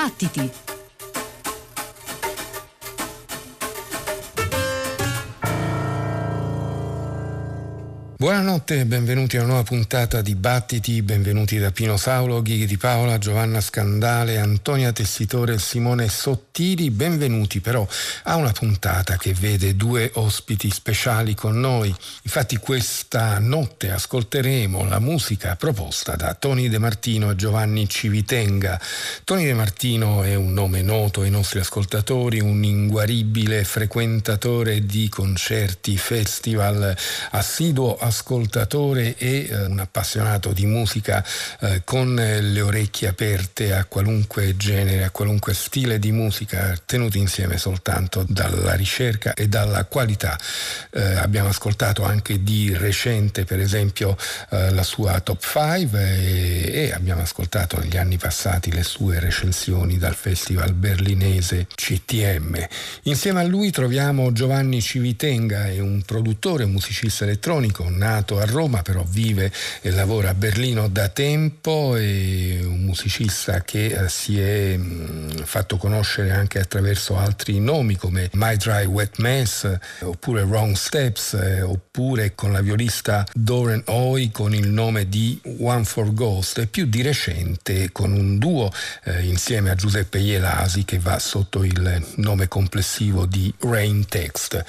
Battiti! Buonanotte e benvenuti a una nuova puntata di Battiti, benvenuti da Pino Saulo, Ghighi di Paola, Giovanna Scandale, Antonia Tessitore e Simone Sottili, benvenuti però a una puntata che vede due ospiti speciali con noi. Infatti questa notte ascolteremo la musica proposta da Tony De Martino e Giovanni Civitenga. Tony De Martino è un nome noto ai nostri ascoltatori, un inguaribile frequentatore di concerti, festival, assiduo a ascoltatore e eh, un appassionato di musica eh, con le orecchie aperte a qualunque genere, a qualunque stile di musica, tenuti insieme soltanto dalla ricerca e dalla qualità. Eh, abbiamo ascoltato anche di recente, per esempio, eh, la sua top 5 e, e abbiamo ascoltato negli anni passati le sue recensioni dal festival berlinese CTM. Insieme a lui troviamo Giovanni Civitenga, è un produttore, musicista elettronico, nato a Roma, però vive e lavora a Berlino da tempo, è un musicista che eh, si è mm, fatto conoscere anche attraverso altri nomi come My Dry Wet Mess, oppure Wrong Steps, eh, oppure con la violista Doran Hoy con il nome di One for Ghost e più di recente con un duo eh, insieme a Giuseppe Ielasi che va sotto il nome complessivo di Rain Text.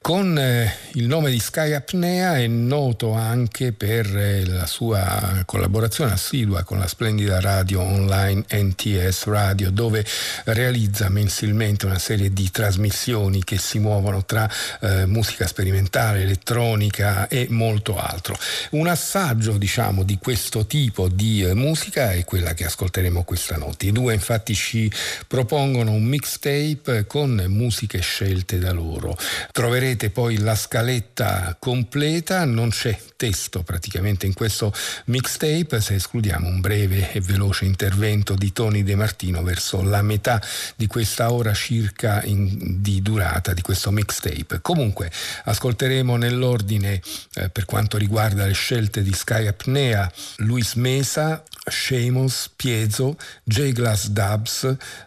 Con eh, il nome di Sky Apnea è noto anche per eh, la sua collaborazione assidua con la splendida radio online NTS Radio, dove realizza mensilmente una serie di trasmissioni che si muovono tra eh, musica sperimentale, elettronica e molto altro. Un assaggio, diciamo, di questo tipo di eh, musica è quella che ascolteremo questa notte. I due infatti ci propongono un mixtape con musiche scelte da loro. Troverete Troverete poi la scaletta completa, non c'è testo praticamente in questo mixtape se escludiamo un breve e veloce intervento di Tony De Martino verso la metà di questa ora circa in, di durata di questo mixtape. Comunque ascolteremo nell'ordine eh, per quanto riguarda le scelte di Sky Apnea, Luis Mesa, Seamus, Piezo, J. Glass Dubs,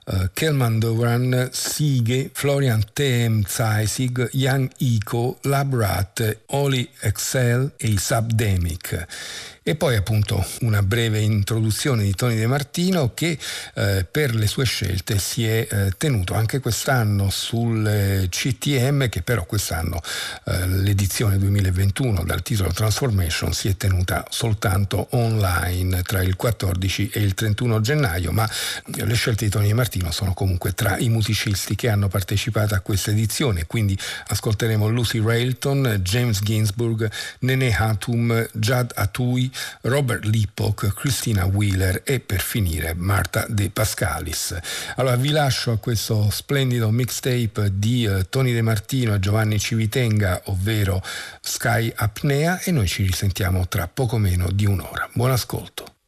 uh, Kelman Doran, Sige, Florian T.M. Zeisig, Young Ico, Labrat, Oli Excel e i Subdemic. E poi appunto una breve introduzione di Tony De Martino che eh, per le sue scelte si è eh, tenuto anche quest'anno sul eh, CTM che però quest'anno eh, l'edizione 2021 dal titolo Transformation si è tenuta soltanto online tra il 14 e il 31 gennaio ma le scelte di Tony De Martino sono comunque tra i musicisti che hanno partecipato a questa edizione. Quindi ascolteremo Lucy Railton, James Ginsburg, Nene Hatum, Jad Atui Robert Lippock, Christina Wheeler e per finire Marta De Pascalis. Allora vi lascio a questo splendido mixtape di uh, Tony De Martino e Giovanni Civitenga, ovvero Sky Apnea e noi ci risentiamo tra poco meno di un'ora. Buon ascolto.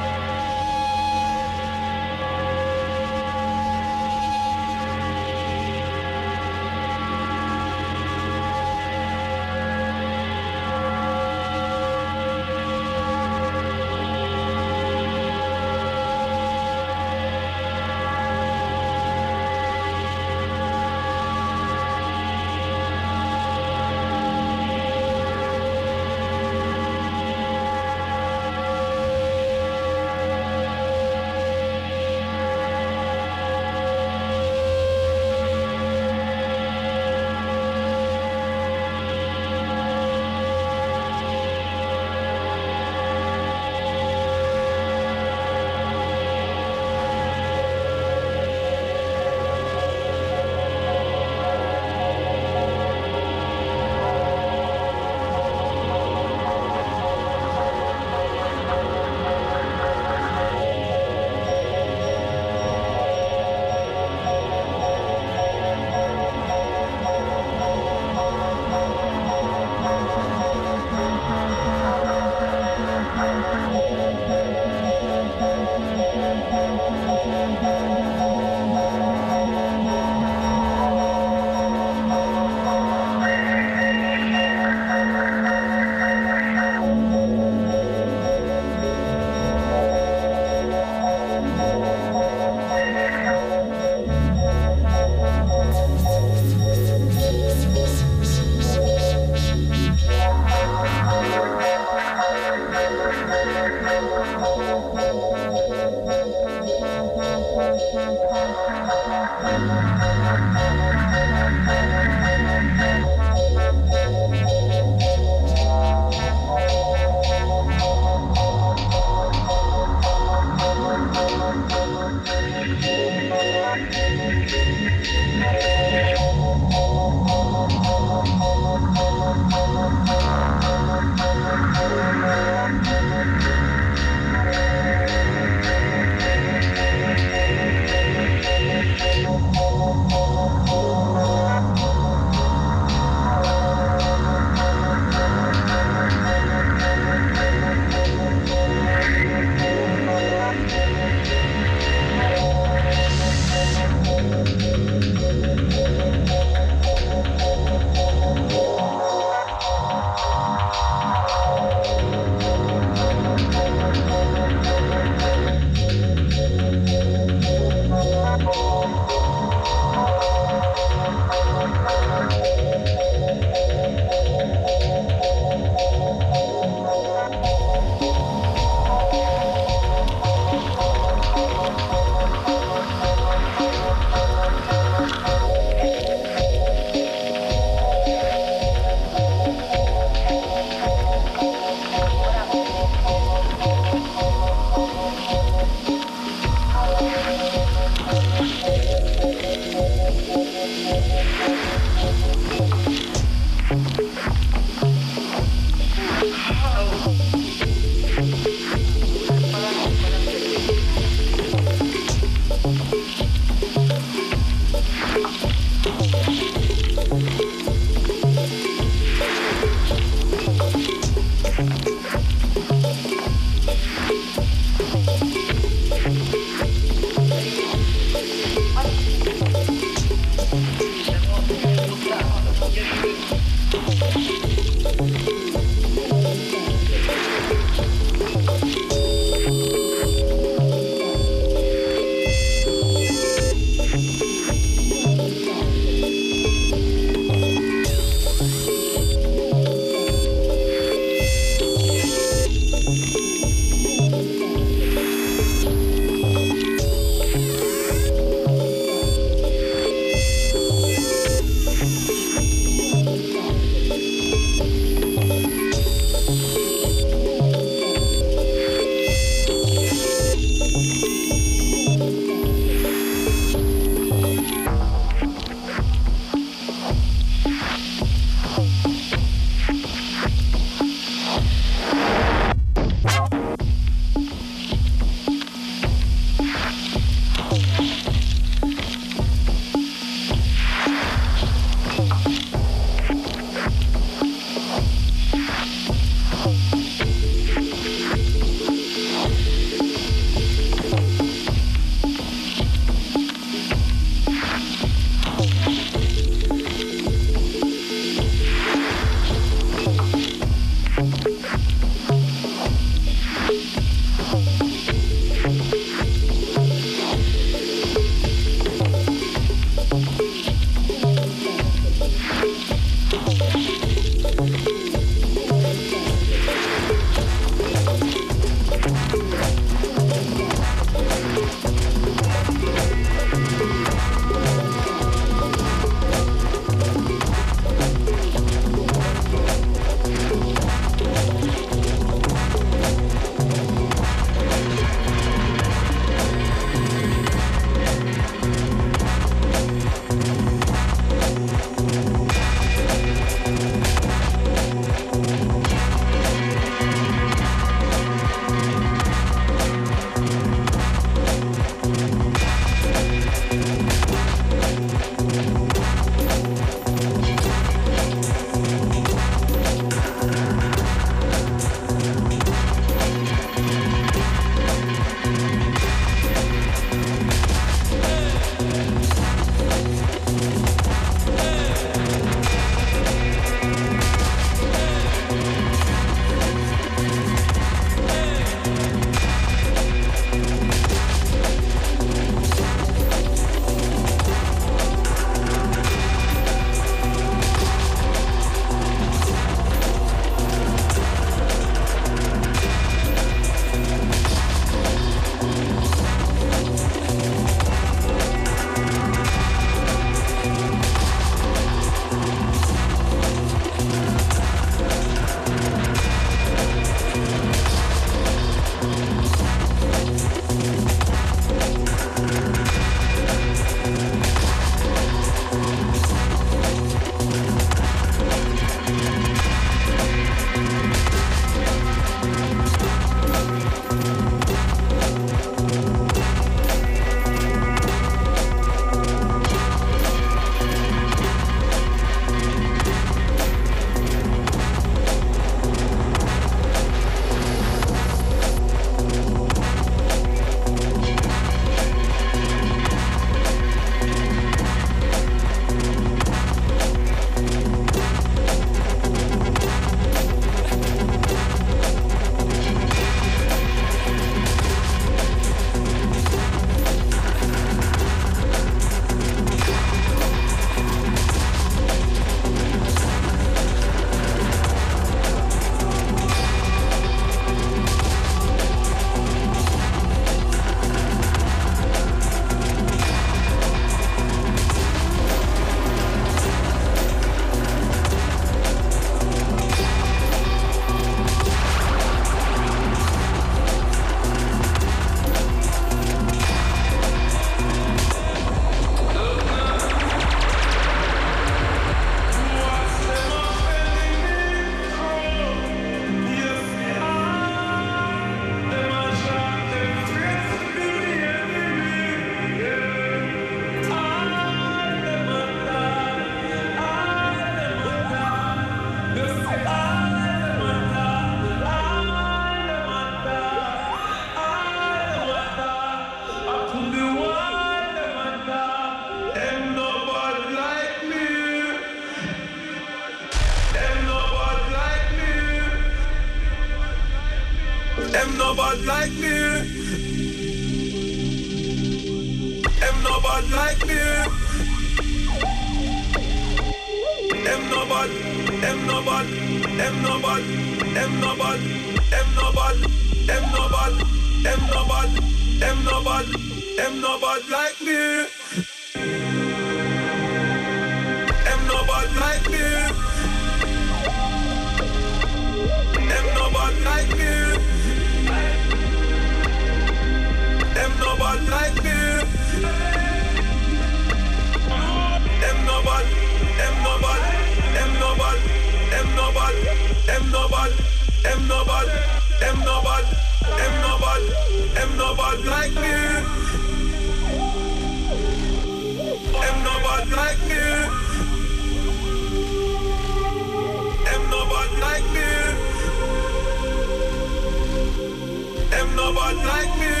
Like me.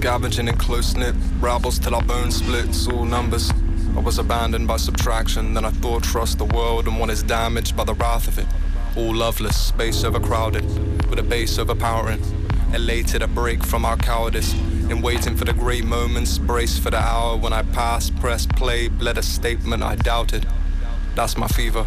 Scavenging in close knit, rabbles till our bones split, all numbers. I was abandoned by subtraction, then I thought trust the world and one is damaged by the wrath of it. All loveless, space overcrowded, with a base overpowering. Elated a break from our cowardice, in waiting for the great moments, brace for the hour when I pass, press play, bled a statement I doubted. That's my fever.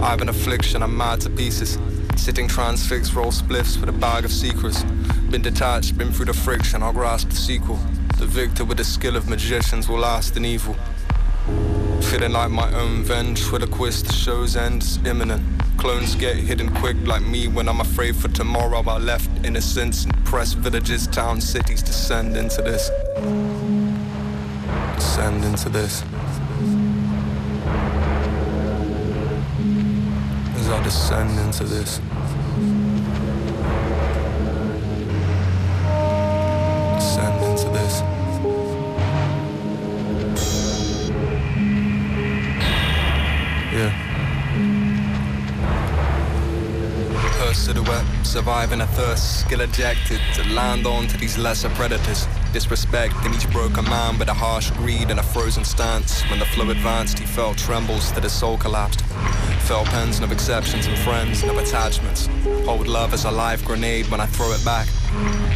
I have an affliction, I'm mad to pieces. Sitting transfixed, roll spliffs with a bag of secrets. Been detached, been through the friction, I'll grasp the sequel. The victor with the skill of magicians will last in evil. Feeling like my own ventriloquist, the show's end is imminent. Clones get hidden quick like me when I'm afraid for tomorrow. I left innocence in press villages, towns, cities descend into this. Descend into this. As I descend into this. Surviving a thirst, skill ejected to land on to these lesser predators. Disrespect in each broken man with a harsh greed and a frozen stance. When the flow advanced, he felt trembles that his soul collapsed. Felt pens, no exceptions, and friends, no attachments. Hold love as a live grenade when I throw it back.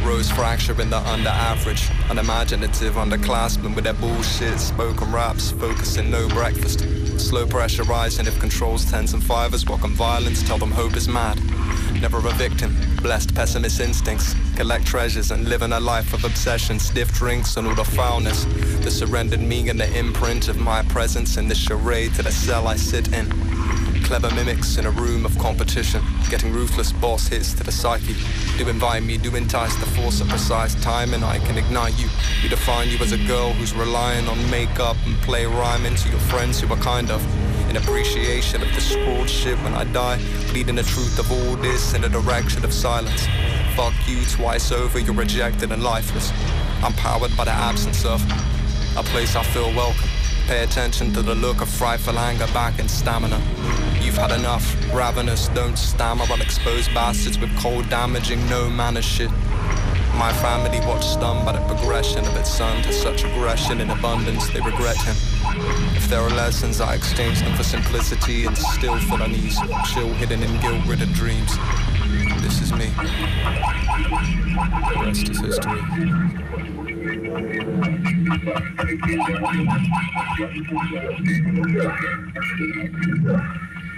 Rose fracture in the under average, unimaginative, underclassmen with their bullshit, spoken raps, focusing no breakfast. Slow pressure rising if controls tens and fivers, welcome violence, tell them hope is mad. Never a victim, blessed pessimist instincts, collect treasures and living a life of obsession, stiff drinks and all the foulness. The surrendered me and the imprint of my presence in the charade to the cell I sit in. Clever mimics in a room of competition, getting ruthless boss hits to the psyche. Do invite me, do entice the force of precise time, and I can ignite you. You define you as a girl who's relying on makeup and play rhyme into your friends who are kind of appreciation of the scrawled shit when I die, bleeding the truth of all this in the direction of silence. Fuck you twice over, you're rejected and lifeless. I'm powered by the absence of a place I feel welcome. Pay attention to the look of frightful anger back in stamina. You've had enough, ravenous, don't stammer, I'll expose bastards with cold damaging, no manner shit. My family watched stunned by the progression of its son to such aggression in abundance they regret him. If there are lessons, I exchange them for simplicity and still feel unease, chill hidden in guilt-ridden dreams. This is me. The rest is history.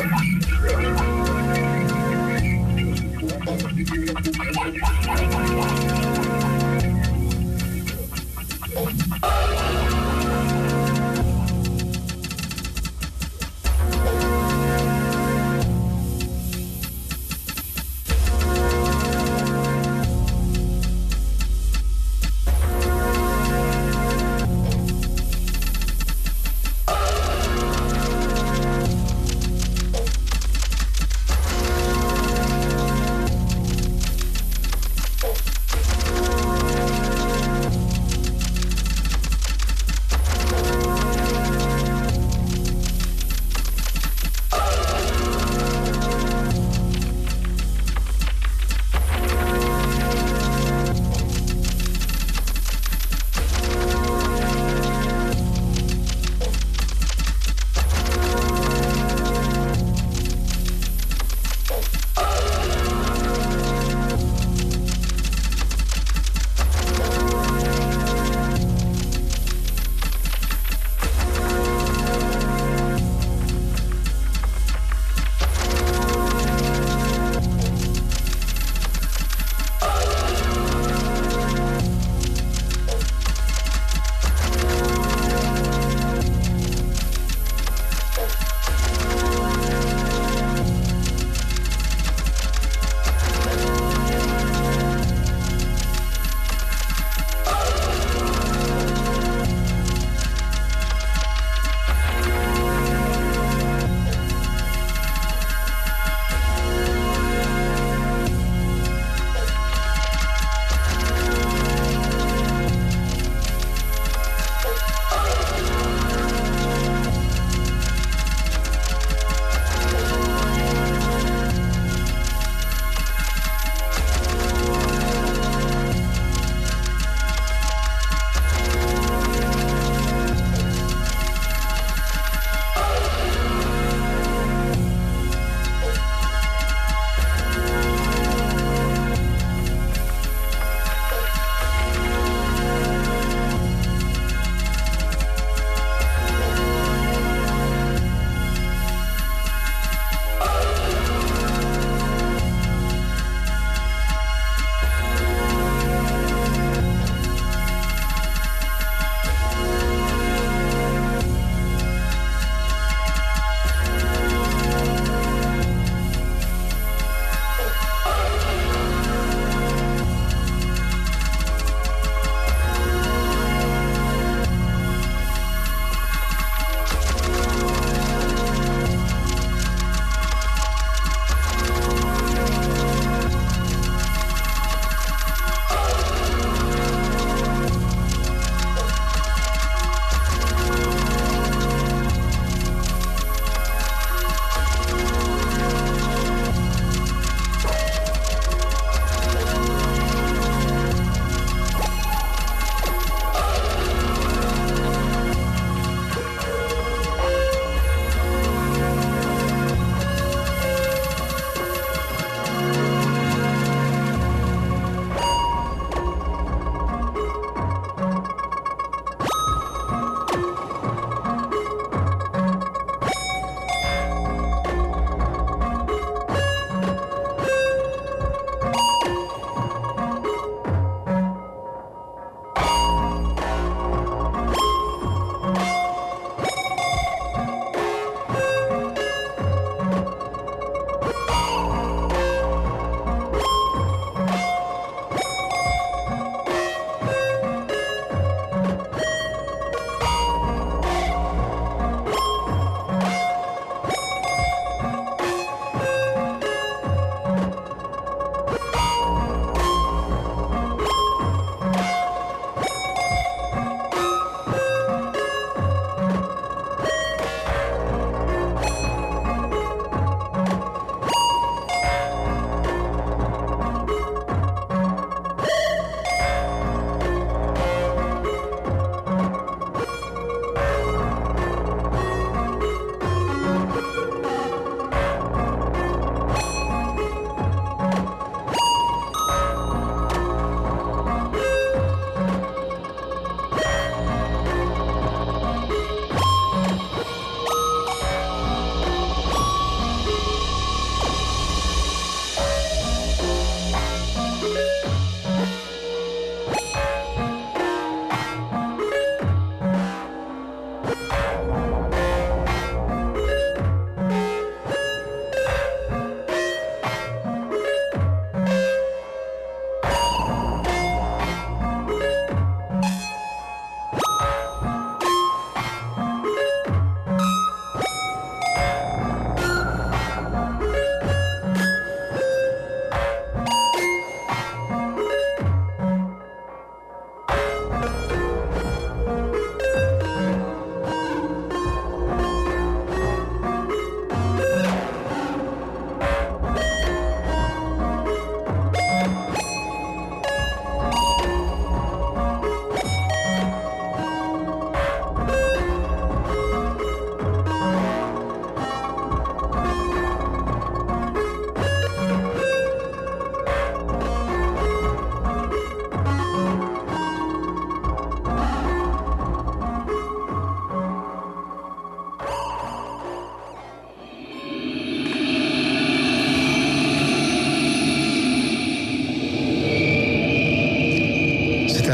Oh!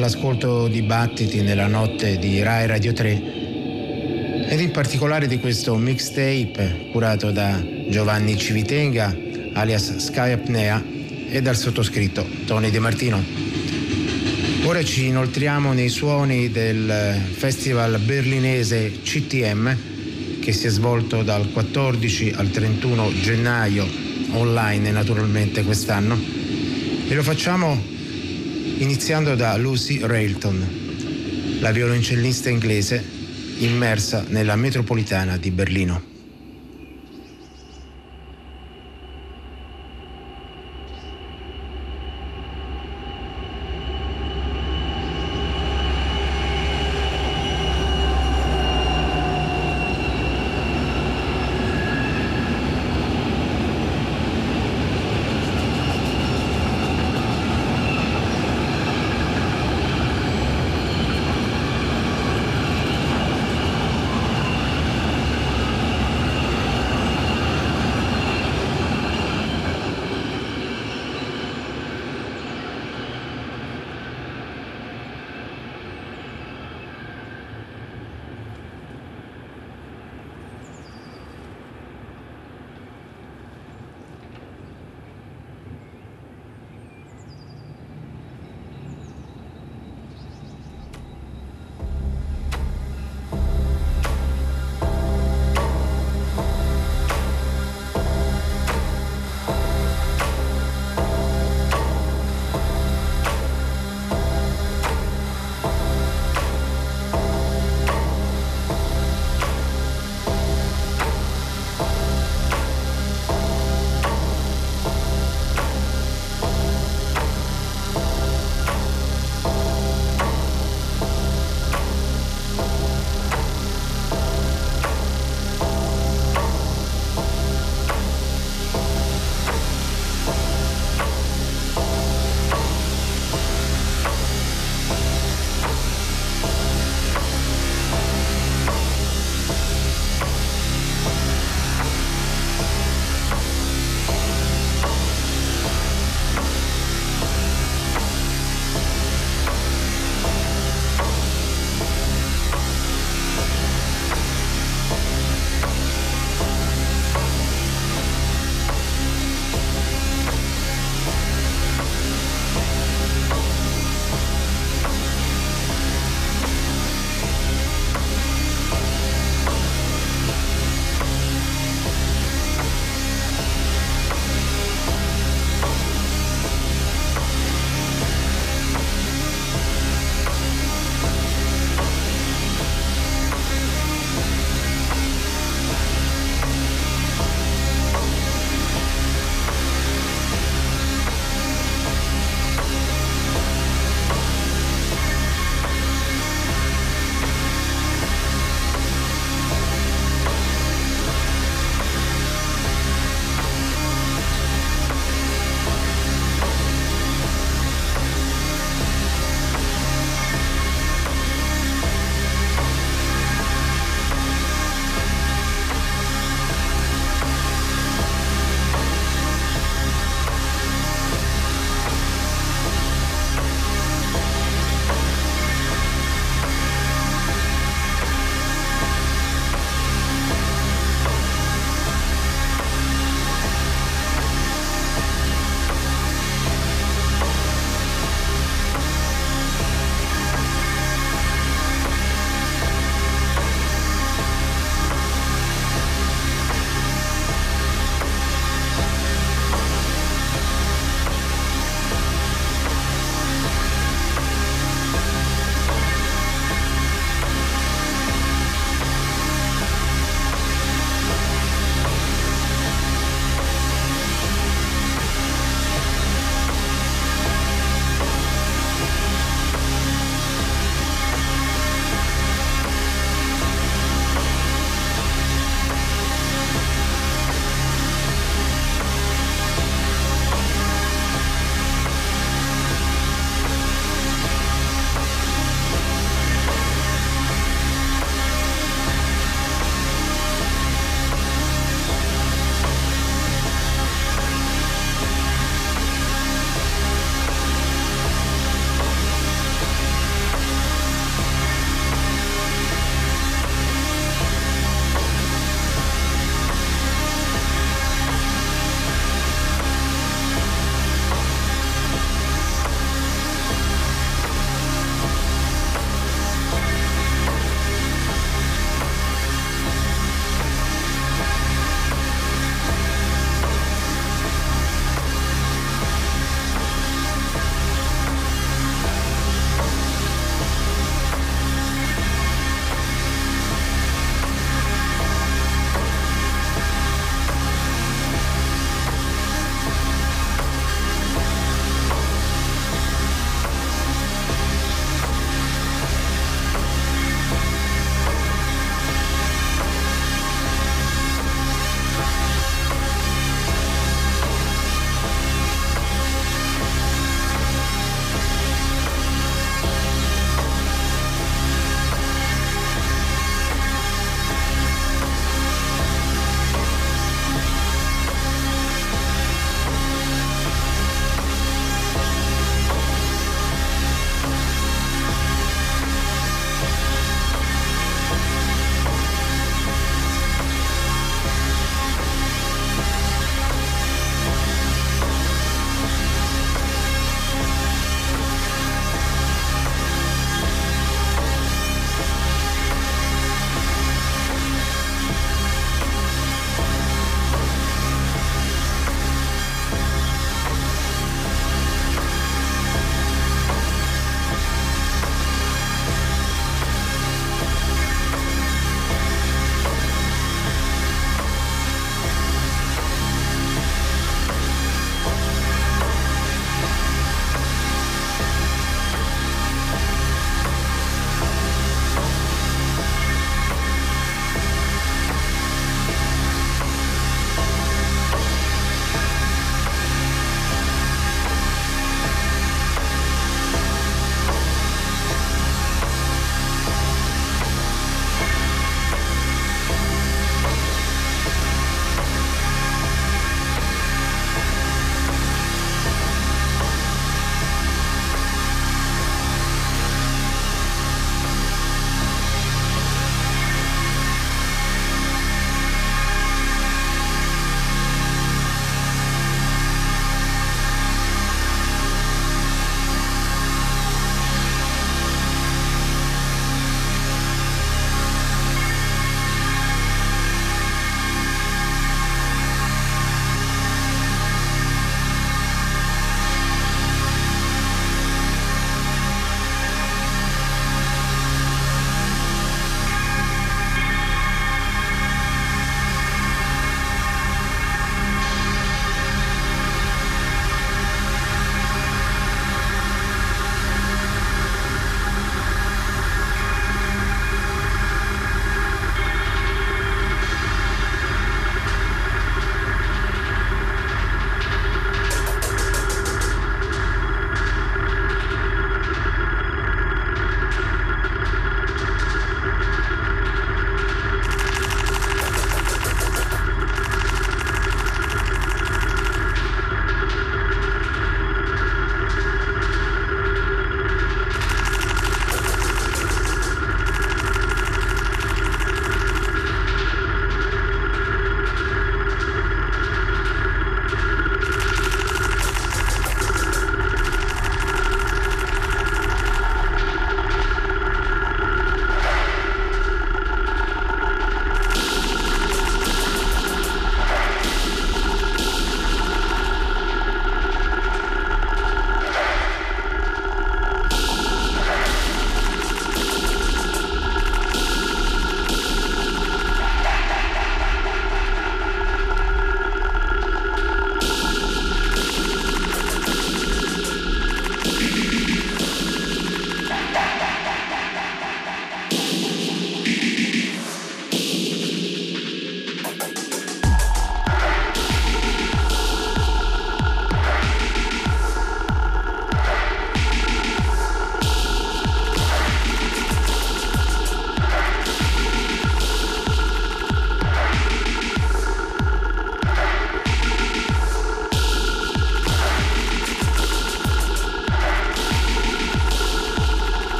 All'ascolto di Battiti nella notte di Rai Radio 3 ed in particolare di questo mixtape curato da Giovanni Civitenga alias Sky Apnea e dal sottoscritto Tony De Martino. Ora ci inoltriamo nei suoni del festival berlinese CTM che si è svolto dal 14 al 31 gennaio online naturalmente quest'anno e lo facciamo iniziando da Lucy Railton, la violoncellista inglese immersa nella metropolitana di Berlino.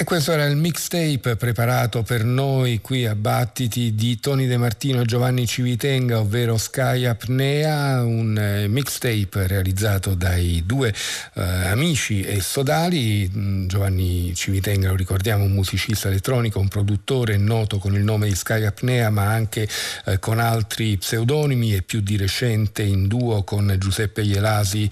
E questo era il mixtape preparato per noi qui a Battiti di Tony De Martino e Giovanni Civitenga, ovvero Sky Apnea, un eh, mixtape realizzato dai due eh, amici e sodali. Mm, Giovanni Civitenga, lo ricordiamo, un musicista elettronico, un produttore noto con il nome di Sky Apnea, ma anche eh, con altri pseudonimi e più di recente in duo con Giuseppe Ielasi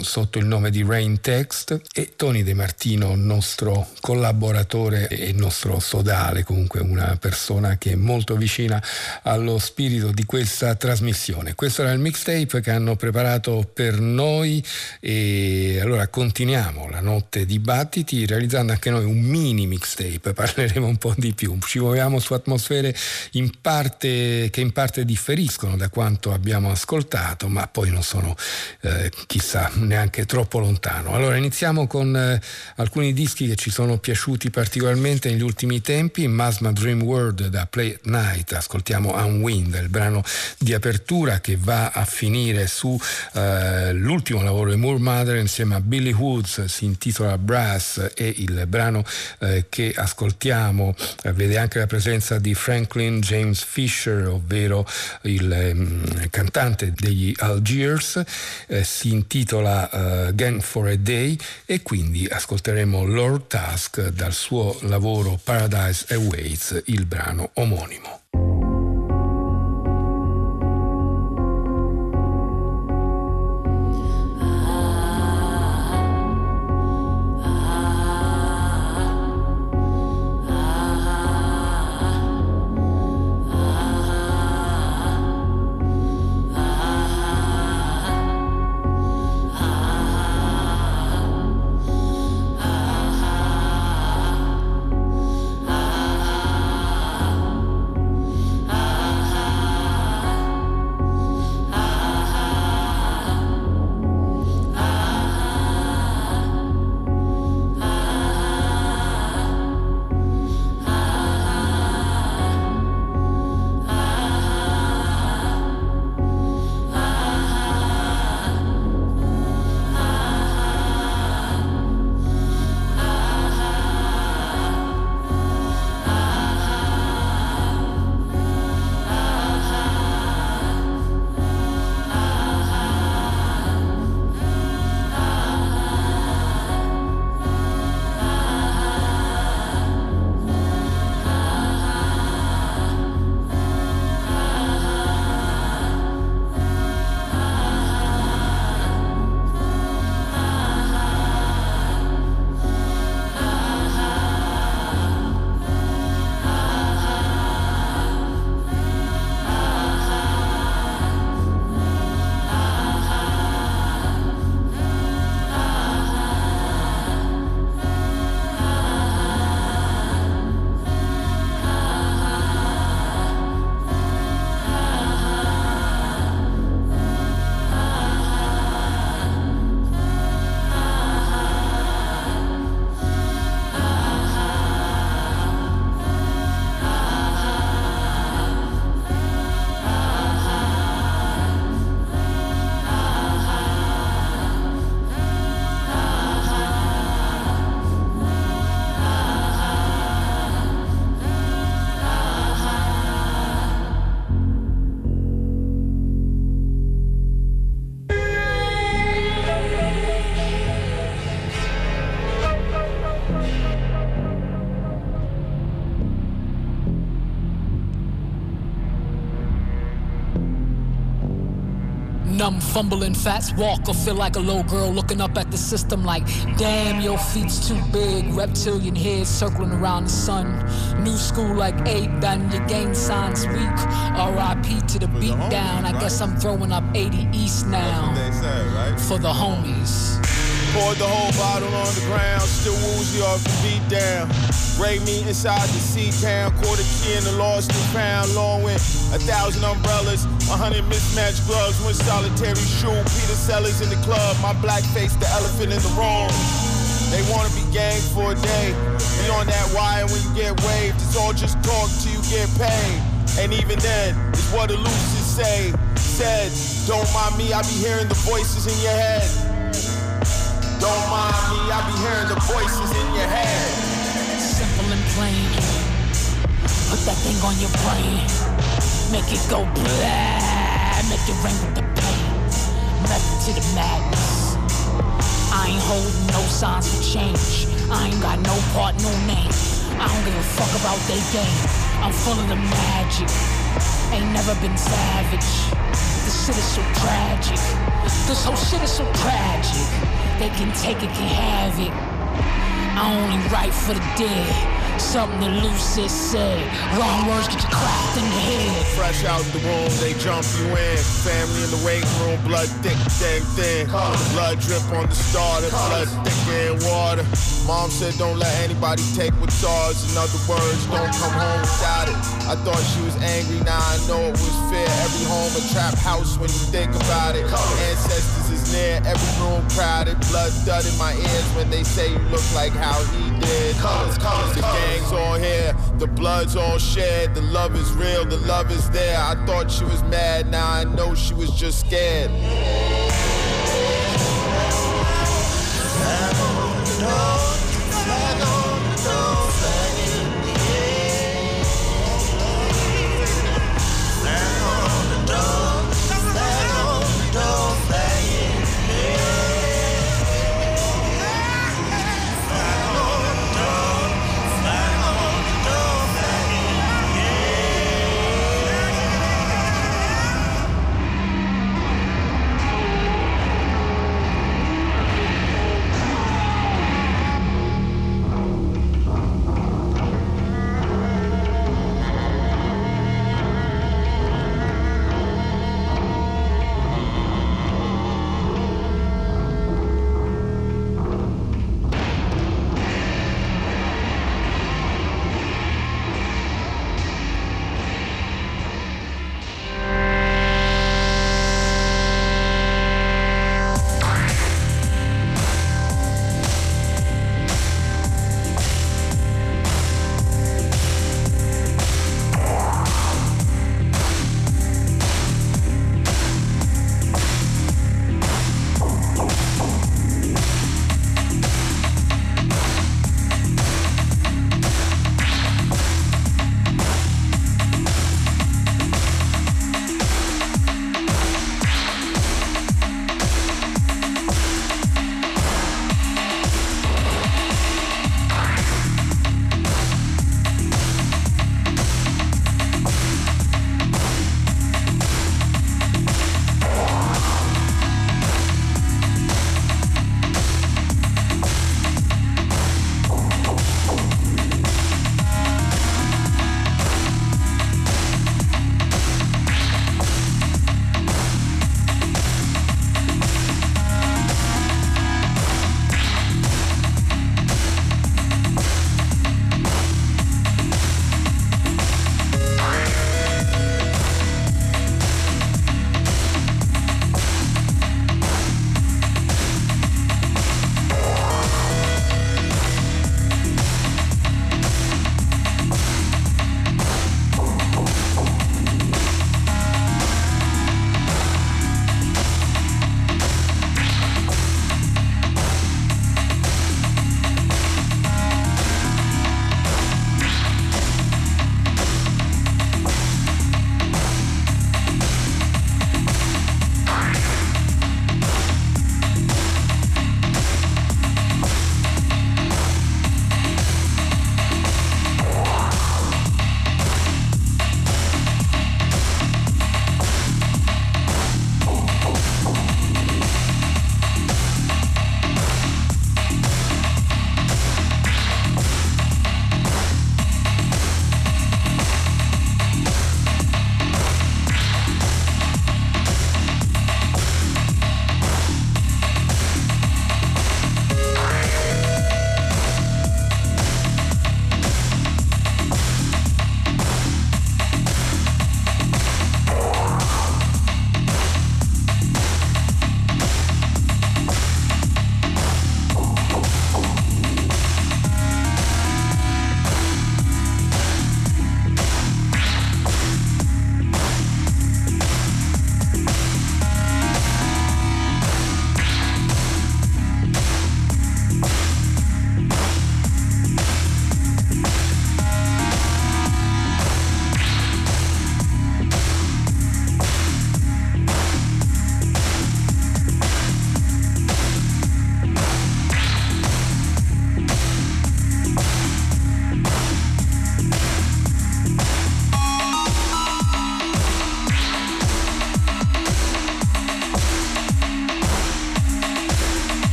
sotto il nome di Rain Text e Tony De Martino, nostro collaboratore e nostro sodale, comunque una persona che è molto vicina allo spirito di questa trasmissione. Questo era il mixtape che hanno preparato per noi e allora continuiamo la notte di battiti realizzando anche noi un mini mixtape, parleremo un po' di più, ci muoviamo su atmosfere in parte, che in parte differiscono da quanto abbiamo ascoltato, ma poi non sono eh, chissà neanche troppo lontano. Allora iniziamo con eh, alcuni dischi che ci sono piaciuti particolarmente negli ultimi tempi, Masma Dream World da Play at Night, ascoltiamo Unwind, il brano di apertura che va a finire su eh, l'ultimo lavoro di Moore Mother insieme a Billy Woods, si intitola Brass e il brano eh, che ascoltiamo eh, vede anche la presenza di Franklin James Fisher, ovvero il mm, cantante degli Algiers, eh, si intitola intitola uh, Gang for a Day e quindi ascolteremo Lord Task dal suo lavoro Paradise Awaits, il brano omonimo. Fumbling, fats walk or feel like a low girl looking up at the system like, damn, your feet's too big. Reptilian head circling around the sun. New school like eight, done your gang signs weak. RIP to the beat down. I guess I'm throwing up 80 East now. For the homies. Poured the whole bottle on the ground, still woozy off the beat down. Ray me inside the sea town, quarter key in the lost and found, long with a thousand umbrellas, a hundred mismatched gloves, one solitary shoe. Peter Sellers in the club, my black face, the elephant in the room. They wanna be gang for a day. Be on that wire when you get waved. It's all just talk till you get paid. And even then, it's what the losers say. Said, don't mind me, I be hearing the voices in your head. Don't mind me, I be hearing the voices in your head. That thing on your brain. Make it go blah. Make it rain with the pain. Method to the madness. I ain't holding no signs for change. I ain't got no part, no name. I don't give a fuck about they game. I'm full of the magic. Ain't never been savage. This shit is so tragic. This whole shit is so tragic. They can take it, can have it. I only write for the dead. Something that Lucy said. Wrong words get you cracked in the head. Fresh out the room, they jump you in. Family in the waiting room, blood thick, dang thin. Blood drip on the starter, blood thicker in water. Mom said don't let anybody take what's ours. In other words, don't come home without it. I thought she was angry, now I know it was fair. Every home a trap house when you think about it. Ancestors is near, every room crowded. Blood dud in my ears when they say you look like how he did. Colors, colors, the gang's all here, the blood's all shared, The love is real, the love is there. I thought she was mad, now I know she was just scared.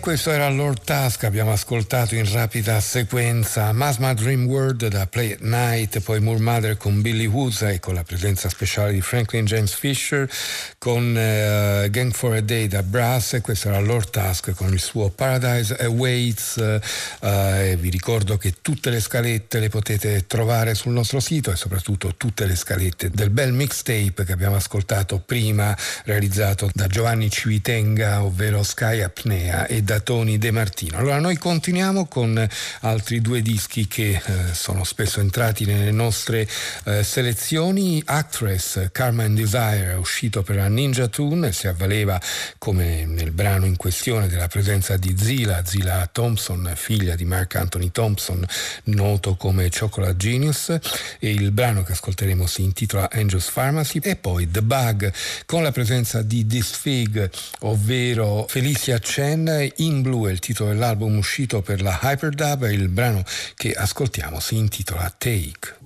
Questo era Lord Task, abbiamo ascoltato in rapida sequenza Masma Dream World da Play at Night, poi Moore Mother con Billy Woods e con la presenza speciale di Franklin James Fisher, con uh, Gang for a Day da Brass e questo era Lord Task con il suo Paradise Awaits uh, e vi ricordo che tutte le scalette le potete trovare sul nostro sito e soprattutto tutte le scalette del bel mixtape che abbiamo ascoltato prima realizzato da Giovanni Civitenga ovvero Sky Apnea e da Tony De Martino. Allora noi continuiamo con altri due dischi che eh, sono spesso entrati nelle nostre eh, selezioni. Actress Carmen Desire uscito per la Ninja Tune si avvaleva come nel brano in questione della presenza di Zila, Zila Thompson, figlia di Mark Anthony Thompson, noto come Chocolate Genius e il brano che ascolteremo si intitola Angels Pharmacy e poi The Bug con la presenza di Disfig, ovvero Felicia Chen in Blue è il titolo dell'album uscito per la Hyperdub e il brano che ascoltiamo si intitola Take.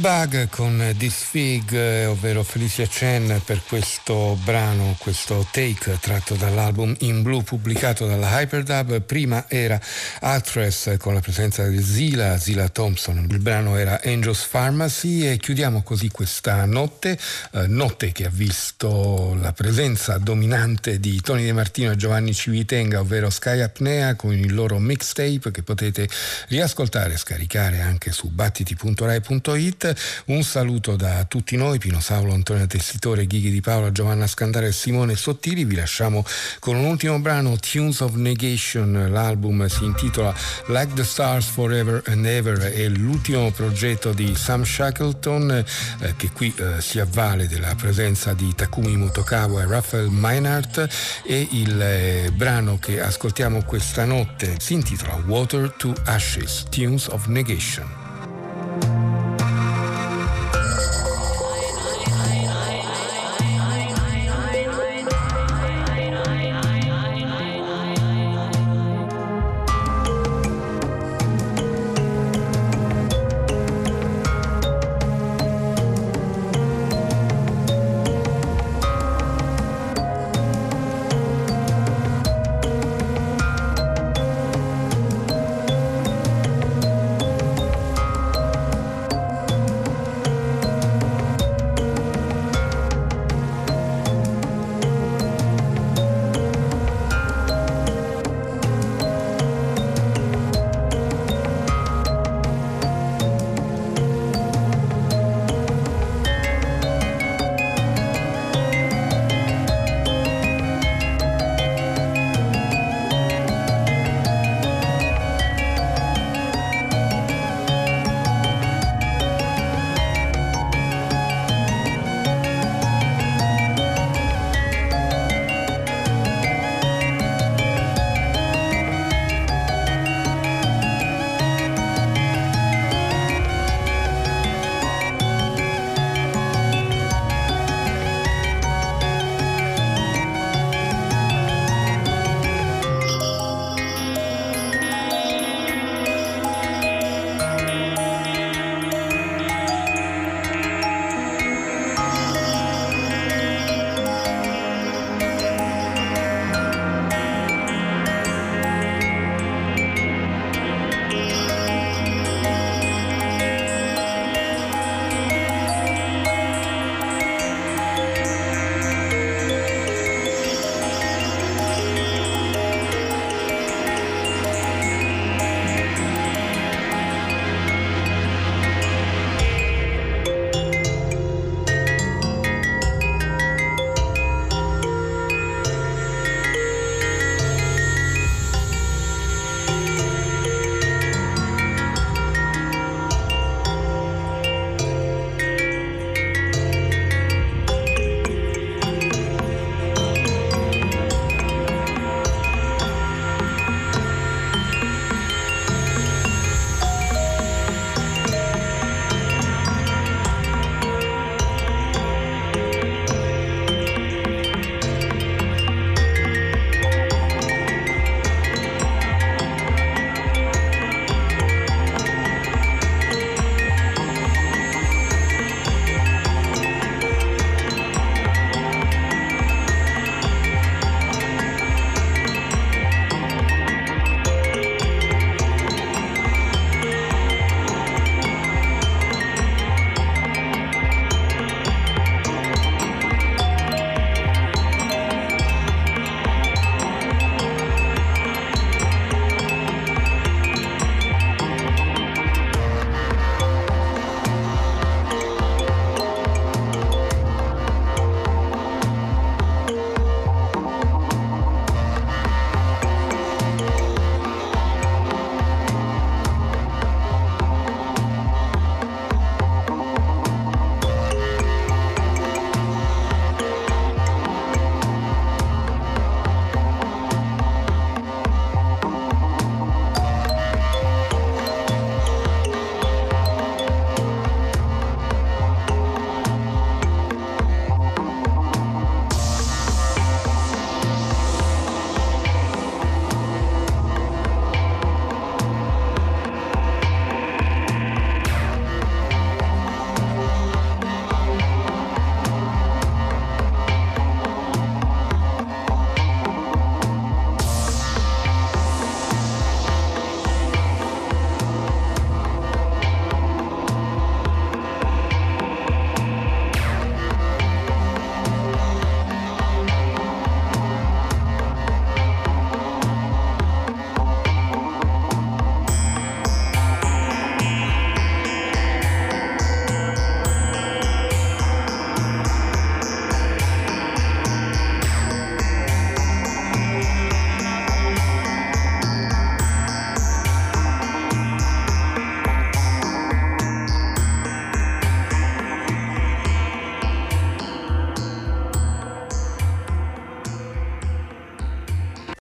Bug con This Fig, eh, ovvero Felicia Chen per questo brano, questo take tratto dall'album In Blue pubblicato dalla Hyperdub. Prima era Actress con la presenza di Zila, Zila Thompson. Il brano era Angels Pharmacy e chiudiamo così questa notte, eh, notte che ha visto la presenza dominante di Tony De Martino e Giovanni Civitenga, ovvero Sky Apnea con il loro mixtape che potete riascoltare e scaricare anche su battiti.rai.it. Un saluto da tutti noi, Pino Saulo, Antonio Tessitore, Ghighi di Paola, Giovanna Scandare e Simone Sottili. Vi lasciamo con un ultimo brano, Tunes of Negation. L'album si intitola Like the Stars Forever and Ever. È l'ultimo progetto di Sam Shackleton eh, che qui eh, si avvale della presenza di Takumi Mutokawa e Raphael Meinhardt e il eh, brano che ascoltiamo questa notte si intitola Water to Ashes, Tunes of Negation.